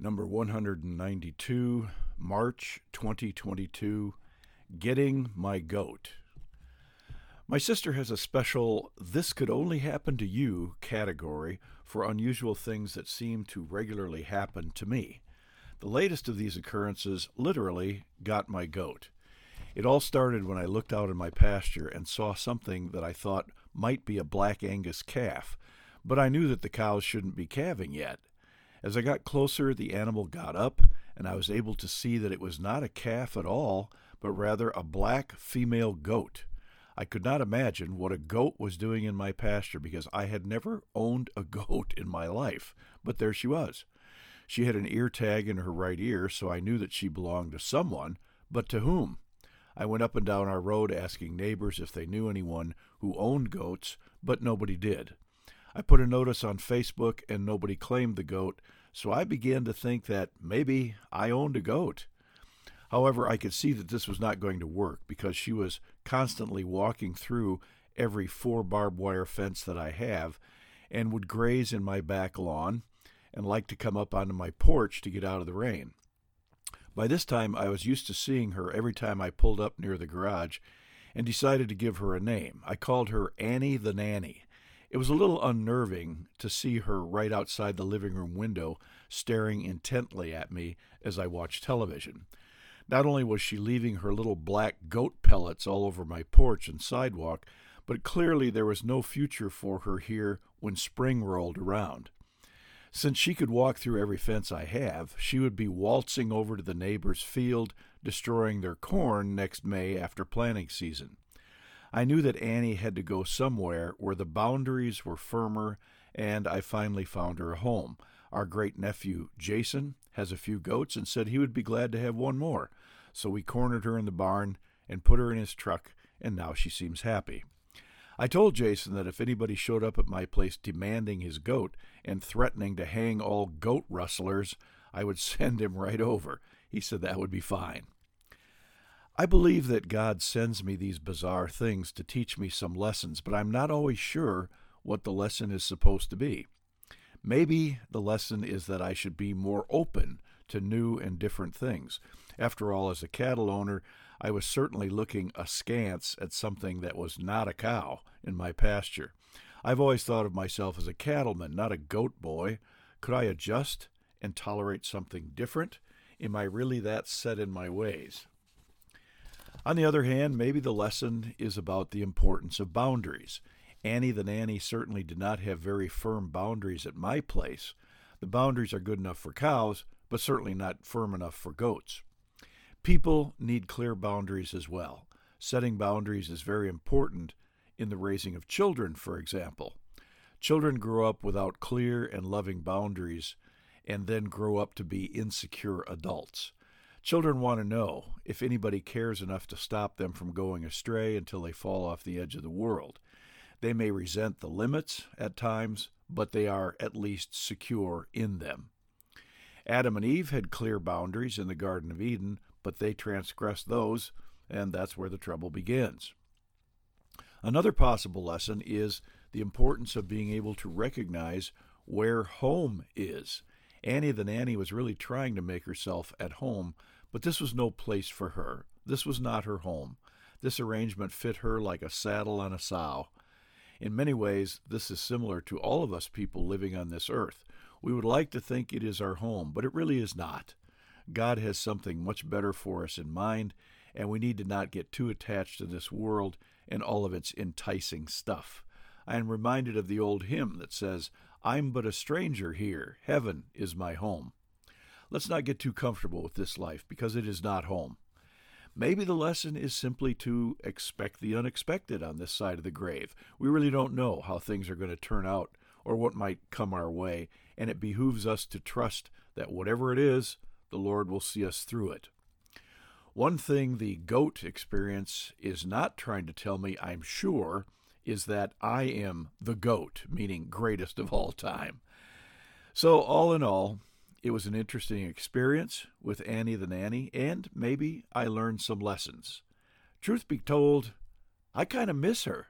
number 192, March 2022, Getting My Goat. My sister has a special This Could Only Happen to You category for unusual things that seem to regularly happen to me. The latest of these occurrences literally got my goat. It all started when I looked out in my pasture and saw something that I thought might be a black Angus calf, but I knew that the cows shouldn't be calving yet. As I got closer, the animal got up, and I was able to see that it was not a calf at all, but rather a black female goat. I could not imagine what a goat was doing in my pasture because I had never owned a goat in my life, but there she was. She had an ear tag in her right ear, so I knew that she belonged to someone, but to whom? I went up and down our road asking neighbors if they knew anyone who owned goats, but nobody did. I put a notice on Facebook and nobody claimed the goat, so I began to think that maybe I owned a goat. However, I could see that this was not going to work because she was constantly walking through every four barbed wire fence that I have and would graze in my back lawn and like to come up onto my porch to get out of the rain. By this time, I was used to seeing her every time I pulled up near the garage and decided to give her a name. I called her Annie the Nanny it was a little unnerving to see her right outside the living room window, staring intently at me as I watched television. Not only was she leaving her little black goat pellets all over my porch and sidewalk, but clearly there was no future for her here when spring rolled around. Since she could walk through every fence I have, she would be waltzing over to the neighbor's field, destroying their corn next May after planting season. I knew that Annie had to go somewhere where the boundaries were firmer, and I finally found her a home. Our great nephew, Jason, has a few goats and said he would be glad to have one more. So we cornered her in the barn and put her in his truck, and now she seems happy. I told Jason that if anybody showed up at my place demanding his goat and threatening to hang all goat rustlers, I would send him right over. He said that would be fine. I believe that God sends me these bizarre things to teach me some lessons, but I'm not always sure what the lesson is supposed to be. Maybe the lesson is that I should be more open to new and different things. After all, as a cattle owner, I was certainly looking askance at something that was not a cow in my pasture. I've always thought of myself as a cattleman, not a goat boy. Could I adjust and tolerate something different? Am I really that set in my ways? On the other hand, maybe the lesson is about the importance of boundaries. Annie the nanny certainly did not have very firm boundaries at my place. The boundaries are good enough for cows, but certainly not firm enough for goats. People need clear boundaries as well. Setting boundaries is very important in the raising of children, for example. Children grow up without clear and loving boundaries and then grow up to be insecure adults. Children want to know if anybody cares enough to stop them from going astray until they fall off the edge of the world. They may resent the limits at times, but they are at least secure in them. Adam and Eve had clear boundaries in the Garden of Eden, but they transgressed those, and that's where the trouble begins. Another possible lesson is the importance of being able to recognize where home is. Annie the nanny was really trying to make herself at home, but this was no place for her. This was not her home. This arrangement fit her like a saddle on a sow. In many ways, this is similar to all of us people living on this earth. We would like to think it is our home, but it really is not. God has something much better for us in mind, and we need to not get too attached to this world and all of its enticing stuff. I am reminded of the old hymn that says, I'm but a stranger here. Heaven is my home. Let's not get too comfortable with this life because it is not home. Maybe the lesson is simply to expect the unexpected on this side of the grave. We really don't know how things are going to turn out or what might come our way, and it behooves us to trust that whatever it is, the Lord will see us through it. One thing the goat experience is not trying to tell me, I'm sure, is that I am the GOAT, meaning greatest of all time. So, all in all, it was an interesting experience with Annie the nanny, and maybe I learned some lessons. Truth be told, I kind of miss her.